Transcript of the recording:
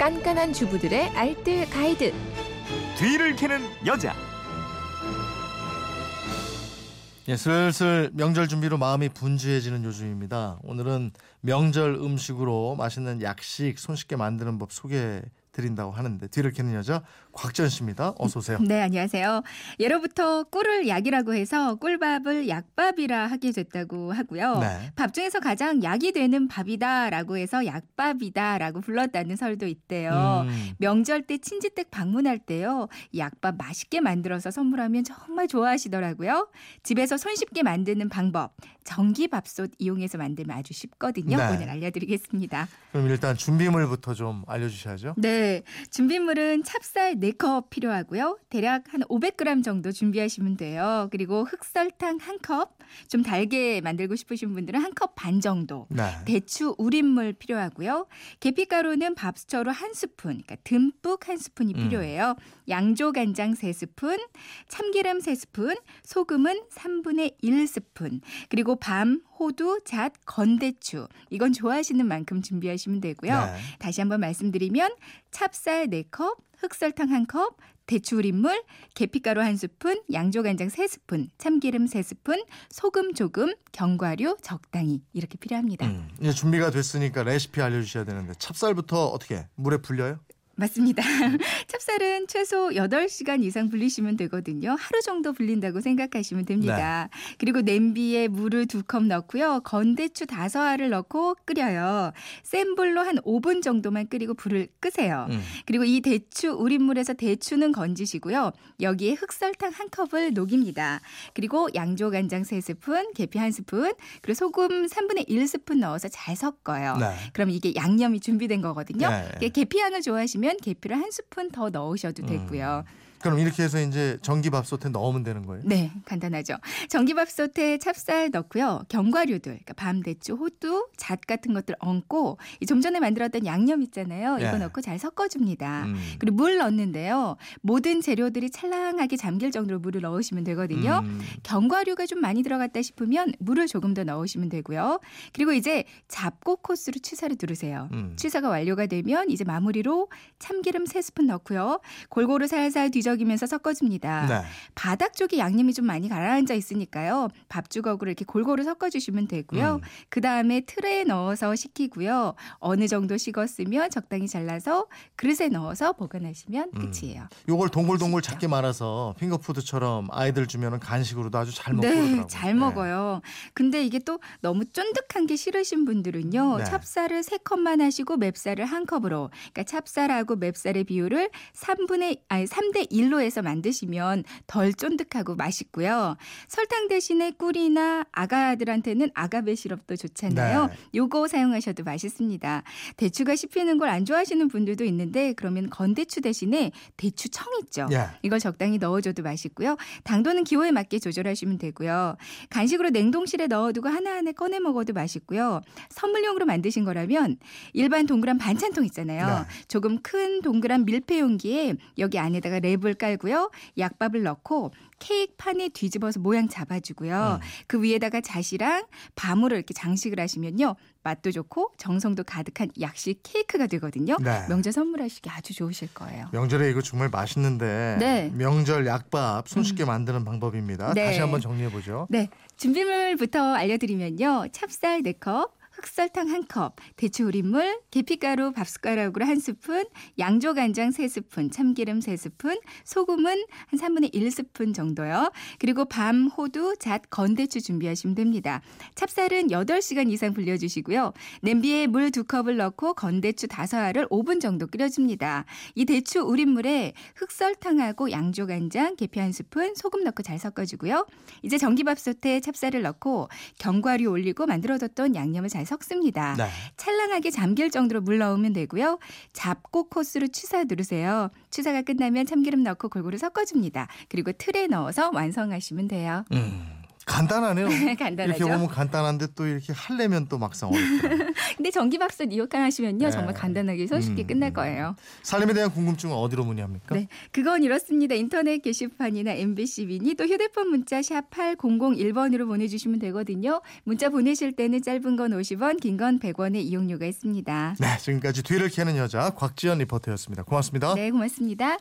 깐깐한 주부들의 알뜰 가이드. 뒤를 캐는 여자. 예, 슬슬 명절 준비로 마음이 분주해지는 요즘입니다. 오늘은 명절 음식으로 맛있는 약식 손쉽게 만드는 법 소개해 드린다고 하는데 뒤를 캐는 여자 곽전 씨입니다. 어서 오세요. 네, 안녕하세요. 예로부터 꿀을 약이라고 해서 꿀밥을 약밥이라 하게 됐다고 하고요. 네. 밥 중에서 가장 약이 되는 밥이다라고 해서 약밥이다라고 불렀다는 설도 있대요. 음, 명절 때 친지댁 방문할 때요. 약밥 맛있게 만들어서 선물하면 정말 좋아하시더라고요. 집에서 손쉽게 만드는 방법. 전기밥솥 이용해서 만들면 아주 쉽거든요. 네. 오늘 알려드리겠습니다. 그럼 일단 준비물부터 좀 알려주셔야죠. 네. 준비물은 찹쌀 4컵 필요하고요. 대략 한 500g 정도 준비하시면 돼요. 그리고 흑설탕 1컵, 좀 달게 만들고 싶으신 분들은 1컵 반 정도. 네. 대추 우린물 필요하고요. 계피가루는 밥수저로 한 스푼, 그러니까 듬뿍 한 스푼이 음. 필요해요. 양조 간장 3스푼, 참기름 3스푼, 소금은 3분의 1스푼, 그리고 밤, 호두, 잣, 건대추. 이건 좋아하시는 만큼 준비하시면 되고요. 네. 다시 한번 말씀드리면 찹쌀 4컵, 흑설탕 1컵, 대추 우린물, 계피가루 1스푼, 양조간장 3스푼, 참기름 3스푼, 소금 조금, 견과류 적당히 이렇게 필요합니다. 음, 이제 준비가 됐으니까 레시피 알려주셔야 되는데 찹쌀부터 어떻게 물에 불려요? 맞습니다. 찹쌀은 최소 8시간 이상 불리시면 되거든요. 하루 정도 불린다고 생각하시면 됩니다. 그리고 냄비에 물을 두 컵 넣고요. 건대추 다섯 알을 넣고 끓여요. 센 불로 한 5분 정도만 끓이고 불을 끄세요. 음. 그리고 이 대추 우린 물에서 대추는 건지시고요. 여기에 흑설탕 한 컵을 녹입니다. 그리고 양조 간장 3스푼, 계피 1스푼, 그리고 소금 3분의 1스푼 넣어서 잘 섞어요. 네. 그럼 이게 양념이 준비된 거거든요. 네. 이게 계피 향을 좋아하시면 계피를 한 스푼 더 넣으셔도 되고요. 그럼 이렇게 해서 이제 전기밥솥에 넣으면 되는 거예요? 네, 간단하죠. 전기밥솥에 찹쌀 넣고요. 견과류들, 그러니까 밤대추, 호두, 잣 같은 것들 얹고 이좀 전에 만들었던 양념 있잖아요. 이거 예. 넣고 잘 섞어줍니다. 음. 그리고 물 넣는데요. 모든 재료들이 찰랑하게 잠길 정도로 물을 넣으시면 되거든요. 음. 견과류가 좀 많이 들어갔다 싶으면 물을 조금 더 넣으시면 되고요. 그리고 이제 잡고 코스로 취사를 두르세요. 음. 취사가 완료가 되면 이제 마무리로 참기름 3스푼 넣고요. 골고루 살살 뒤 적이면서 섞어줍니다. 네. 바닥 쪽에 양념이 좀 많이 가라앉아 있으니까요. 밥 주걱으로 이렇게 골고루 섞어주시면 되고요. 음. 그 다음에 틀에 넣어서 식히고요. 어느 정도 식었으면 적당히 잘라서 그릇에 넣어서 보관하시면 음. 끝이에요. 요걸 동글동글 작게 말아서 핑거푸드처럼 아이들 주면은 간식으로도 아주 잘 먹고 네, 그러더라고요. 잘 먹어요. 근데 이게 또 너무 쫀득한 게 싫으신 분들은요. 네. 찹쌀을 세컵만 하시고 맵쌀을 한컵으로 그러니까 찹쌀하고 맵쌀의 비율을 3분의 아니 3대 1로 해서 만드시면 덜 쫀득하고 맛있고요. 설탕 대신에 꿀이나 아가들한테는 아가베 시럽도 좋잖아요. 네. 요거 사용하셔도 맛있습니다. 대추가 씹히는 걸 안 좋아하시는 분들도 있는데 그러면 건대추 대신에 대추청 있죠. 예. 이걸 적당히 넣어줘도 맛있고요. 당도는 기호에 맞게 조절하시면 되고요. 간식으로 냉동실에 넣어두고 하나하나 꺼내 먹어도 맛있고요. 선물용으로 만드신 거라면 일반 동그란 반찬통 있잖아요. 네. 조금 큰 동그란 밀폐 용기에 여기 안에다가 랩을 깔고요. 약밥을 넣고 케이크 판에 뒤집어서 모양 잡아주고요. 음. 그 위에다가 잣이랑 밤으로 이렇게 장식을 하시면요. 맛도 좋고 정성도 가득한 약식 케이크가 되거든요. 네. 명절 선물하시기 아주 좋으실 거예요. 명절에 이거 정말 맛있는데 네. 명절 약밥 손쉽게 만드는 방법입니다. 네. 다시 한번 정리해 보죠. 네, 준비물부터 알려드리면요. 찹쌀 4컵, 흑설탕 1컵, 대추 우린물, 계피가루 밥 숟가락으로 1스푼, 양조 간장 3스푼, 참기름 3스푼, 소금은 한 3분의 1 스푼 정도요. 그리고 밤, 호두, 잣, 건대추 준비하시면 됩니다. 찹쌀은 8시간 이상 불려주시고요. 냄비에 물 2컵을 넣고 건대추 5알을 5분 정도 끓여줍니다. 이 대추 우린물에 흑설탕하고 양조 간장, 계피 1스푼, 소금 넣고 잘 섞어주고요. 이제 전기밥솥에 찹쌀을 넣고 견과류 올리고 만들어뒀던 양념을 잘 섞습니다. 네. 찰랑하게 잠길 정도로 물 넣으면 되고요. 잡고 코스로 취사 누르세요. 취사가 끝나면 참기름 넣고 골고루 섞어줍니다. 그리고 틀에 넣어서 완성하시면 돼요. 음. 간단하네요. 간단하죠. 이렇게 보면 간단한데 또 이렇게 하려면 또 막상 어렵다. 근데 전기밥솥 이용하시면요 네. 정말 간단하게 손쉽게 음, 끝날 음. 거예요. 살림에 대한 궁금증은 어디로 문의합니까? 네, 그건 이렇습니다. 인터넷 게시판이나 MBC 미니 또 휴대폰 문자 샵 8001번으로 보내주시면 되거든요. 문자 보내실 때는 짧은 건 50원, 긴 건 100원의 이용료가 있습니다. 네, 지금까지 뒤를 캐는 여자 곽지연 리포터였습니다. 고맙습니다. 네, 고맙습니다.